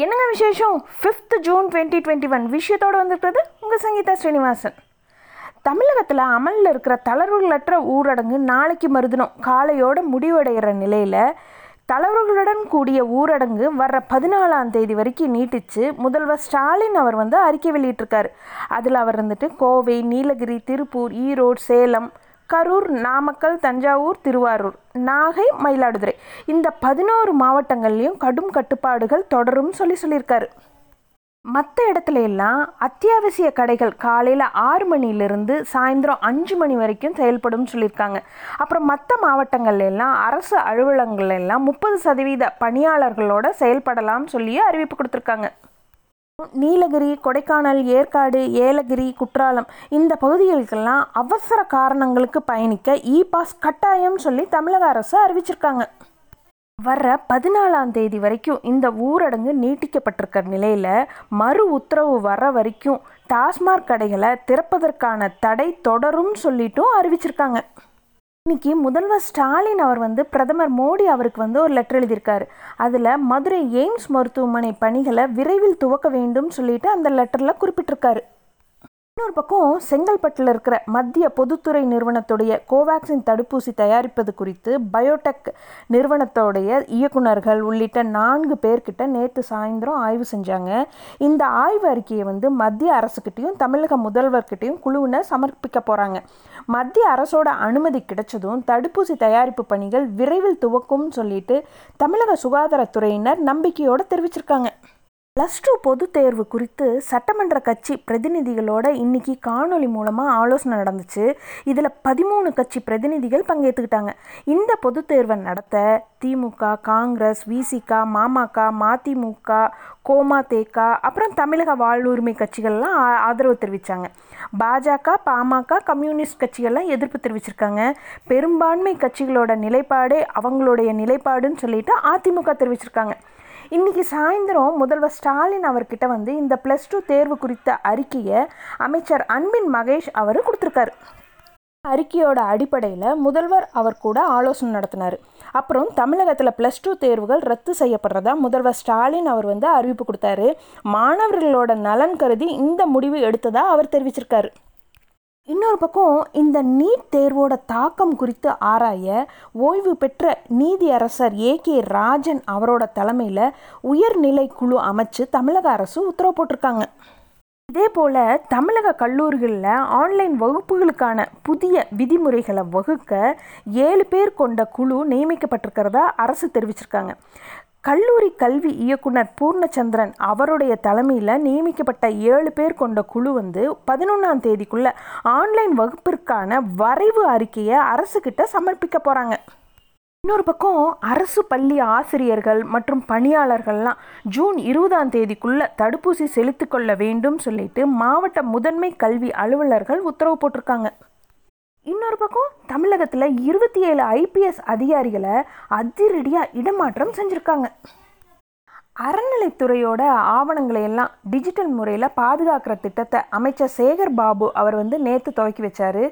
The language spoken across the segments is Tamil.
என்னங்க விசேஷம்? Fifth June twenty twenty one விஷயத்தோடு வந்திருக்கிறது உங்கள் சங்கீதா ஸ்ரீனிவாசன். தமிழகத்தில் அமலில் இருக்கிற தளர்வுகளற்ற ஊரடங்கு நாளைக்கு மறுதினம். காலையோட முடிவடைகிற நிலையில் தளர்வுகளுடன் கூடிய ஊரடங்கு வர்ற பதினாலாம் தேதி வரைக்கும் நீட்டிச்சு. முதல்வர் ஸ்டாலின் அவர் வந்து அறிக்கை வெளியிட்டிருக்காரு. அதில் அவர் வந்துட்டு கோவை நீலகிரி திருப்பூர் ஈரோடு சேலம் கரூர் நாமக்கல் தஞ்சாவூர் திருவாரூர் நாகை மயிலாடுதுறை. இந்த பதினோரு மாவட்டங்கள்லேயும் கடும் கட்டுப்பாடுகள் தொடரும் சொல்லி சொல்லியிருக்காரு. மற்ற இடத்துல எல்லாம் அத்தியாவசிய கடைகள் காலையில் ஆறு மணிலிருந்து சாயந்தரம் அஞ்சு மணி வரைக்கும் செயல்படும் சொல்லியிருக்காங்க. அப்புறம் மற்ற மாவட்டங்கள்ல எல்லாம் அரசு அலுவலகங்கள் எல்லாம் முப்பது சதவீத பணியாளர்களோட செயல்படலாம் சொல்லி அறிவிப்பு கொடுத்துருக்காங்க. நீலகிரி கொடைக்கானல் ஏற்காடு ஏலகிரி குற்றாலம் இந்த பகுதிகளுக்கெல்லாம் அவசர காரணங்களுக்கு பயணிக்க இ பாஸ் கட்டாயம் சொல்லி தமிழக அரசு அறிவிச்சிருக்காங்க. வர்ற பதினாலாம் தேதி வரைக்கும் இந்த ஊரடங்கு நீட்டிக்கப்பட்டிருக்க நிலையில் மறு உத்தரவு வர வரைக்கும் டாஸ்மாக் கடைகளை திறப்பதற்கான தடை தொடரும் சொல்லிட்டும் அறிவிச்சிருக்காங்க. இன்னைக்கு முதல்வர் ஸ்டாலின் அவர் வந்து பிரதமர் மோடி அவருக்கு வந்து ஒரு லெட்டர் எழுதியிருக்காரு. அதில் மதுரை எய்ம்ஸ் மருத்துவமனை பணிகளை விரைவில் துவக்க வேண்டும் சொல்லிட்டு அந்த லெட்டரில் குறிப்பிட்டிருக்காரு. இன்னொரு பக்கம் செங்கல்பட்டில் இருக்கிற மத்திய பொதுத்துறை நிறுவனத்துடைய கோவேக்சின் தடுப்பூசி தயாரிப்பது குறித்து பயோடெக் நிறுவனத்தோடைய இயக்குநர்கள் உள்ளிட்ட நான்கு பேர்கிட்ட நேற்று சாயந்தரம் ஆய்வு செஞ்சாங்க. இந்த ஆய்வு அறிக்கையை வந்து மத்திய அரசுக்கிட்டையும் தமிழக முதல்வர்கிட்டையும் குழுவினர் சமர்ப்பிக்க போகிறாங்க மத்திய அரசோட அனுமதி கிடைச்சதும் தடுப்பூசி தயாரிப்பு பணிகள் விரைவில் துவக்கும் சொல்லிட்டு தமிழக சுகாதாரத்துறையினர் நம்பிக்கையோடு தெரிவிச்சிருக்காங்க. ப்ளஸ் டூ பொதுத் தேர்வு குறித்து சட்டமன்ற கட்சி பிரதிநிதிகளோட இன்னைக்கு காணொலி மூலமாக ஆலோசனை நடந்துச்சு. இதில் பதிமூணு கட்சி பிரதிநிதிகள் பங்கேற்றுக்கிட்டாங்க இந்த பொதுத் தேர்வை நடத்த திமுக காங்கிரஸ் விசிக மாமக மதிமுக கோமா தேக்கா அப்புறம் தமிழக வாழ்வுரிமை கட்சிகள்லாம் ஆ- ஆதரவு தெரிவித்தாங்க பாஜக பாமக கம்யூனிஸ்ட் கட்சிகள்லாம் எதிர்ப்பு தெரிவிச்சிருக்காங்க. பெரும்பான்மை கட்சிகளோட நிலைப்பாடே அவங்களுடைய நிலைப்பாடுன்னு சொல்லிட்டு அதிமுக தெரிவிச்சிருக்காங்க. இன்றைக்கி சாயந்தரம் முதல்வர் ஸ்டாலின் அவர்கிட்ட வந்து இந்த ப்ளஸ் டூ தேர்வு குறித்த அறிக்கையை அமைச்சர் அன்பின் மகேஷ் அவர் கொடுத்துருக்காரு. அறிக்கையோட அடிப்படையில் முதல்வர் அவர் கூட ஆலோசனை நடத்தினார். அப்புறம் தமிழகத்தில் ப்ளஸ் டூ தேர்வுகள் ரத்து செய்யப்படுறதா முதல்வர் ஸ்டாலின் அவர் வந்து அறிவிப்பு கொடுத்தாரு. மாணவர்களோட நலன் கருதி இந்த முடிவு எடுத்ததாக அவர் தெரிவிச்சிருக்காரு. இன்னொரு பக்கம் இந்த நீட் தேர்வோட தாக்கம் குறித்து ஆராய ஓய்வு பெற்ற நீதியரசர் ஏ. கே. ராஜன் அவரோட தலைமையில் உயர்நிலை குழு அமைச்சு தமிழக அரசு உத்தரவு போட்டிருக்காங்க. இதே போல் தமிழக கல்லூரிகளில் ஆன்லைன் வகுப்புகளுக்கான புதிய விதிமுறைகளை வகுக்க ஏழு பேர் கொண்ட குழு நியமிக்கப்பட்டிருக்கிறதா அரசு தெரிவிச்சிருக்காங்க. கல்லூரி கல்வி இயக்குனர் பூர்ணச்சந்திரன் அவருடைய தலைமையில் நியமிக்கப்பட்ட ஏழு பேர் கொண்ட குழு வந்து பதினொன்றாம் தேதிக்குள்ள ஆன்லைன் வகுப்பிற்கான வரைவு அறிக்கையை அரசுக்கிட்ட சமர்ப்பிக்க போகிறாங்க இன்னொரு பக்கம் அரசு பள்ளி ஆசிரியர்கள் மற்றும் பணியாளர்கள்லாம் ஜூன் இருபதாம் தேதிக்குள்ள தடுப்பூசி செலுத்திக்கொள்ள வேண்டும் சொல்லிட்டு மாவட்ட முதன்மை கல்வி அலுவலர்கள் உத்தரவு போட்டிருக்காங்க. இன்னொரு பக்கம் தமிழகத்தில் இருபத்தி ஏழு ஐபிஎஸ் அதிகாரிகளை அதிரடியாக இடமாற்றம் செஞ்சுருக்காங்க. அறநிலைத்துறையோட ஆவணங்களை எல்லாம் டிஜிட்டல் முறையில் பாதுகாக்கிற திட்டத்தை அமைச்சர் சேகர் பாபு அவர் வந்து நேற்று துவக்கி வச்சார்.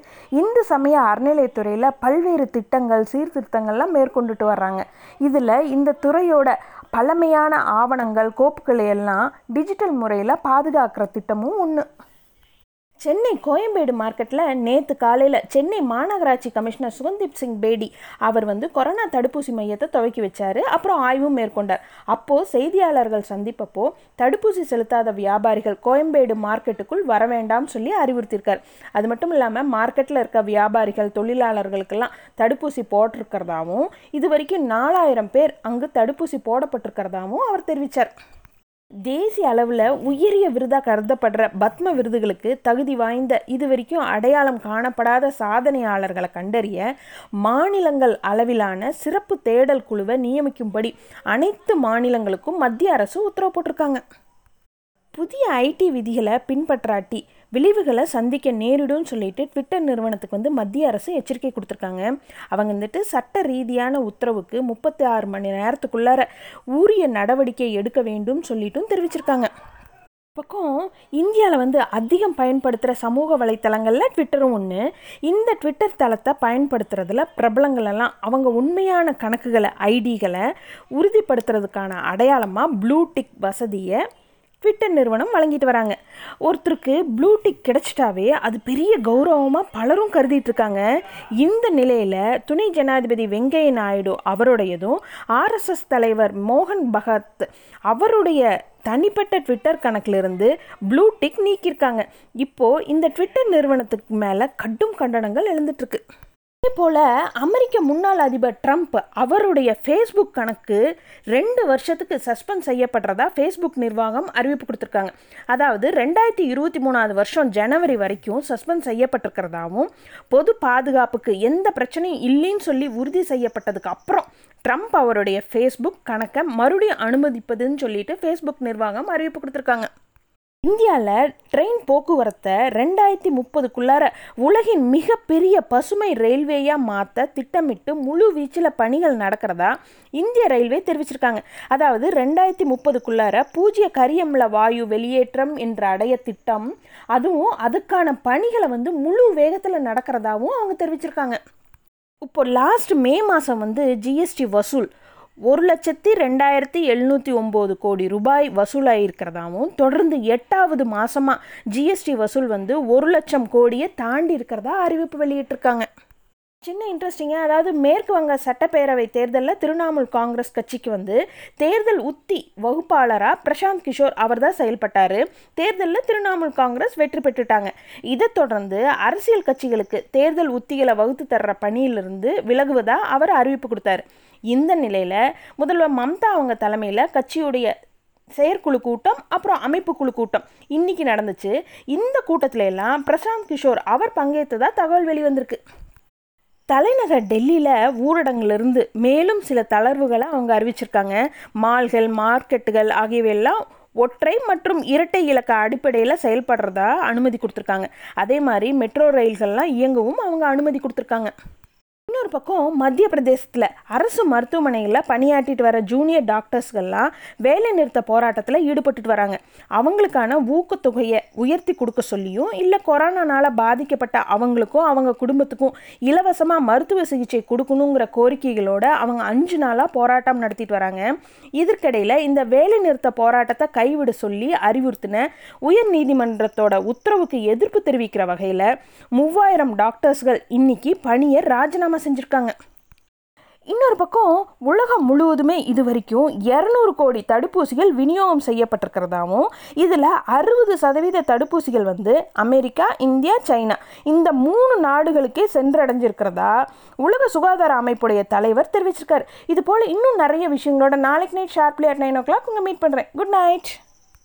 இந்து சமய அறநிலைத்துறையில் பல்வேறு திட்டங்கள் சீர்திருத்தங்கள்லாம் மேற்கொண்டுட்டு வர்றாங்க. இதில் இந்த துறையோட பழமையான ஆவணங்கள் கோப்புகளை எல்லாம் டிஜிட்டல் முறையில் பாதுகாக்கிற திட்டமும் ஒன்று சென்னை கோயம்பேடு மார்க்கெட்டில் நேற்று காலையில் சென்னை மாநகராட்சி கமிஷனர் சுகந்தீப் சிங் பேடி அவர் வந்து கொரோனா தடுப்பூசி மையத்தை துவக்கி வச்சார். அப்புறம் ஆய்வும் மேற்கொண்டார். அப்போது செய்தியாளர்கள் சந்திப்பப்போ தடுப்பூசி செலுத்தாத வியாபாரிகள் கோயம்பேடு மார்க்கெட்டுக்குள் வர வேண்டாம் சொல்லி அறிவுறுத்தியிருக்கார். அது மட்டும் இல்லாமல் மார்க்கெட்டில் இருக்க வியாபாரிகள் தொழிலாளர்களுக்கெல்லாம் தடுப்பூசி போட்டிருக்கிறதாவும் இது வரைக்கும் நாலாயிரம் பேர் அங்கு தடுப்பூசி போடப்பட்டிருக்கிறதாவும் அவர் தெரிவித்தார் தேசிய அளவில் உயரிய விருதாக கருதப்படுற பத்ம விருதுகளுக்கு தகுதி வாய்ந்த இது வரைக்கும் அடையாளம் காணப்படாத சாதனையாளர்களை கண்டறிய மாநிலங்கள் அளவிலான சிறப்பு தேடல் குழுவை நியமிக்கும்படி அனைத்து மாநிலங்களுக்கும் மத்திய அரசு உத்தரவு போட்டிருக்காங்க. புதிய ஐடி விதிகளை பின்பற்றாட்டி விளைவுகளை சந்திக்க நேரிடும் சொல்லிட்டு ட்விட்டர் நிறுவனத்துக்கு வந்து மத்திய அரசு எச்சரிக்கை கொடுத்துருக்காங்க. அவங்க வந்துட்டு சட்ட ரீதியான உத்தரவுக்கு முப்பத்தி ஆறு மணி நேரத்துக்குள்ளார உரிய நடவடிக்கை எடுக்க வேண்டும் சொல்லிட்டும் தெரிவிச்சிருக்காங்க. பக்கம் இந்தியாவில் வந்து அதிகம் பயன்படுத்துகிற சமூக வலைத்தளங்களில் ட்விட்டரும் ஒன்று இந்த ட்விட்டர் தளத்தை பயன்படுத்துறதுல பிரபலங்களெல்லாம் அவங்க உண்மையான கணக்குகளை ஐடிகளை உறுதிப்படுத்துறதுக்கான அடையாளமாக ப்ளூ டிக் வசதியை ட்விட்டர் நிறுவனம் வழங்கிட்டு வராங்க. ஒருத்தருக்கு ப்ளூ டிக் கிடைச்சிட்டாவே அது பெரிய கௌரவமாக பலரும் கருதிட்டு இருக்காங்க இந்த நிலையில் துணை ஜனாதிபதி வெங்கைய நாயுடு அவருடையதும் ஆர்எஸ்எஸ் தலைவர் மோகன் பகத் அவருடைய தனிப்பட்ட ட்விட்டர் கணக்கிலிருந்து ப்ளூ டிக் நீக்கியிருக்காங்க. இப்போது இந்த ட்விட்டர் நிறுவனத்துக்கு மேலே கடும் கண்டனங்கள் எழுந்துட்டுருக்கு. அதே போல் அமெரிக்க முன்னாள் அதிபர் ட்ரம்ப் அவருடைய ஃபேஸ்புக் கணக்கு ரெண்டு வருஷத்துக்கு சஸ்பெண்ட் செய்யப்படுறதா ஃபேஸ்புக் நிர்வாகம் அறிவிப்பு கொடுத்துருக்காங்க. அதாவது ரெண்டாயிரத்தி இருபத்தி மூணாவது வருஷம் ஜனவரி வரைக்கும் சஸ்பெண்ட் செய்யப்பட்டிருக்கிறதாவும் பொது பாதுகாப்புக்கு எந்த பிரச்சனையும் இல்லைன்னு சொல்லி உறுதி செய்யப்பட்டதுக்கு அப்புறம் ட்ரம்ப் அவருடைய ஃபேஸ்புக் கணக்கை மறுபடியும் அனுமதிப்பதுன்னு சொல்லிட்டு ஃபேஸ்புக் நிர்வாகம் அறிவிப்பு கொடுத்துருக்காங்க. இந்தியாவில் ட்ரெயின் போக்குவரத்தை ரெண்டாயிரத்தி முப்பதுக்குள்ளார உலகின் மிகப்பெரிய பசுமை ரயில்வேயாக மாற்ற திட்டமிட்டு முழு வீச்சில் பணிகள் நடக்கிறதா இந்திய ரயில்வே தெரிவிச்சிருக்காங்க. அதாவது ரெண்டாயிரத்தி முப்பதுக்குள்ளார பூஜ்ய கரியம்ல வாயு வெளியேற்றம் என்ற அடைய திட்டம் அதுவும் அதுக்கான பணிகளை வந்து முழு வேகத்தில் நடக்கிறதாவும் அவங்க தெரிவிச்சிருக்காங்க. இப்போ லாஸ்ட் மே மாதம் வந்து ஜிஎஸ்டி வசூல் ஒரு லட்சத்தி ரெண்டாயிரத்தி எழுநூற்றி ஒம்பது கோடி ரூபாய் வசூலாகிருக்கிறதாவும் தொடர்ந்து எட்டாவது மாதமாக ஜிஎஸ்டி வசூல் வந்து ஒரு லட்சம் கோடியை தாண்டி இருக்கிறதா அறிவிப்பு வெளியிட்டிருக்காங்க. சின்ன இன்ட்ரெஸ்டிங்காக அதாவது மேற்கு வங்க சட்டப்பேரவை தேர்தலில் திரிணாமுல் காங்கிரஸ் கட்சிக்கு வந்து தேர்தல் உத்தி வகுப்பாளராக பிரசாந்த் கிஷோர் அவர் தான் செயல்பட்டார். தேர்தலில் திரிணாமுல் காங்கிரஸ் வெற்றி பெற்றுட்டாங்க. இதை தொடர்ந்து அரசியல் கட்சிகளுக்கு தேர்தல் உத்திகளை வகுத்து தர்ற பணியிலிருந்து விலகுவதாக அவர் அறிவிப்பு கொடுத்தாரு. இந்த நிலையில் முதல்வர் மம்தா அவங்க தலைமையில் கட்சியுடைய செயற்குழு கூட்டம் அப்புறம் அமைப்பு குழு கூட்டம். இன்னைக்கு நடந்துச்சு. இந்த கூட்டத்தில எல்லாம் பிரசாந்த் கிஷோர் அவர் பங்கேற்றதாக தகவல் வெளிவந்திருக்கு. தலைநகர் டெல்லியில் ஊரடங்கிலிருந்து மேலும் சில தளர்வுகளை அவங்க அறிவிச்சிருக்காங்க. மால்கள் மார்க்கெட்டுகள் ஆகியவையெல்லாம் ஒற்றை மற்றும் இரட்டை இலக்க அடிப்படையில் செயல்படுறதா அனுமதி கொடுத்துருக்காங்க. அதே மாதிரி மெட்ரோ ரயில்கள்லாம் இயங்கவும் அவங்க அனுமதி கொடுத்துருக்காங்க. இன்னொரு பக்கம் மத்திய பிரதேசத்தில் அரசு மருத்துவமனையில் பணியாற்றிட்டு வர ஜூனியர் டாக்டர்ஸ்கள்லாம் வேலை நிறுத்த போராட்டத்தில் ஈடுபட்டுட்டு வராங்க. அவங்களுக்கான ஊக்கத்தொகையை உயர்த்தி கொடுக்க சொல்லியும் இல்லை கொரோனானால் பாதிக்கப்பட்ட அவங்களுக்கும் அவங்க குடும்பத்துக்கும் இலவசமாக மருத்துவ சிகிச்சை கொடுக்கணுங்கிற கோரிக்கைகளோட அவங்க அஞ்சு நாளாக போராட்டம் நடத்திட்டு வராங்க. இதற்கிடையில் இந்த வேலை நிறுத்த போராட்டத்தை கைவிட சொல்லி அறிவுறுத்தின உயர் நீதிமன்றத்தோட உத்தரவுக்கு எதிர்ப்பு தெரிவிக்கிற வகையில் மூவாயிரம் டாக்டர்ஸ்கள் இன்னைக்கு பணியை ராஜினாமா செஞ்சுருக்காங்க. இன்னொரு பக்கம் உலகம் முழுவதுமே இது வரைக்கும் இரநூறு கோடி தடுப்பூசிகள் விநியோகம் செய்யப்பட்டிருக்கிறதாவும் இதில் அறுபது சதவீத தடுப்பூசிகள் வந்து அமெரிக்கா இந்தியா சைனா இந்த மூணு நாடுகளுக்கே சென்றடைஞ்சிருக்கிறதா உலக சுகாதார அமைப்புடைய தலைவர் தெரிவிச்சிருக்கார். இது போல் இன்னும் நிறைய விஷயங்களோட நாளைக்கு night sharply at nine o'clock உங்கள் மீட் பண்ணுறேன் குட் நைட்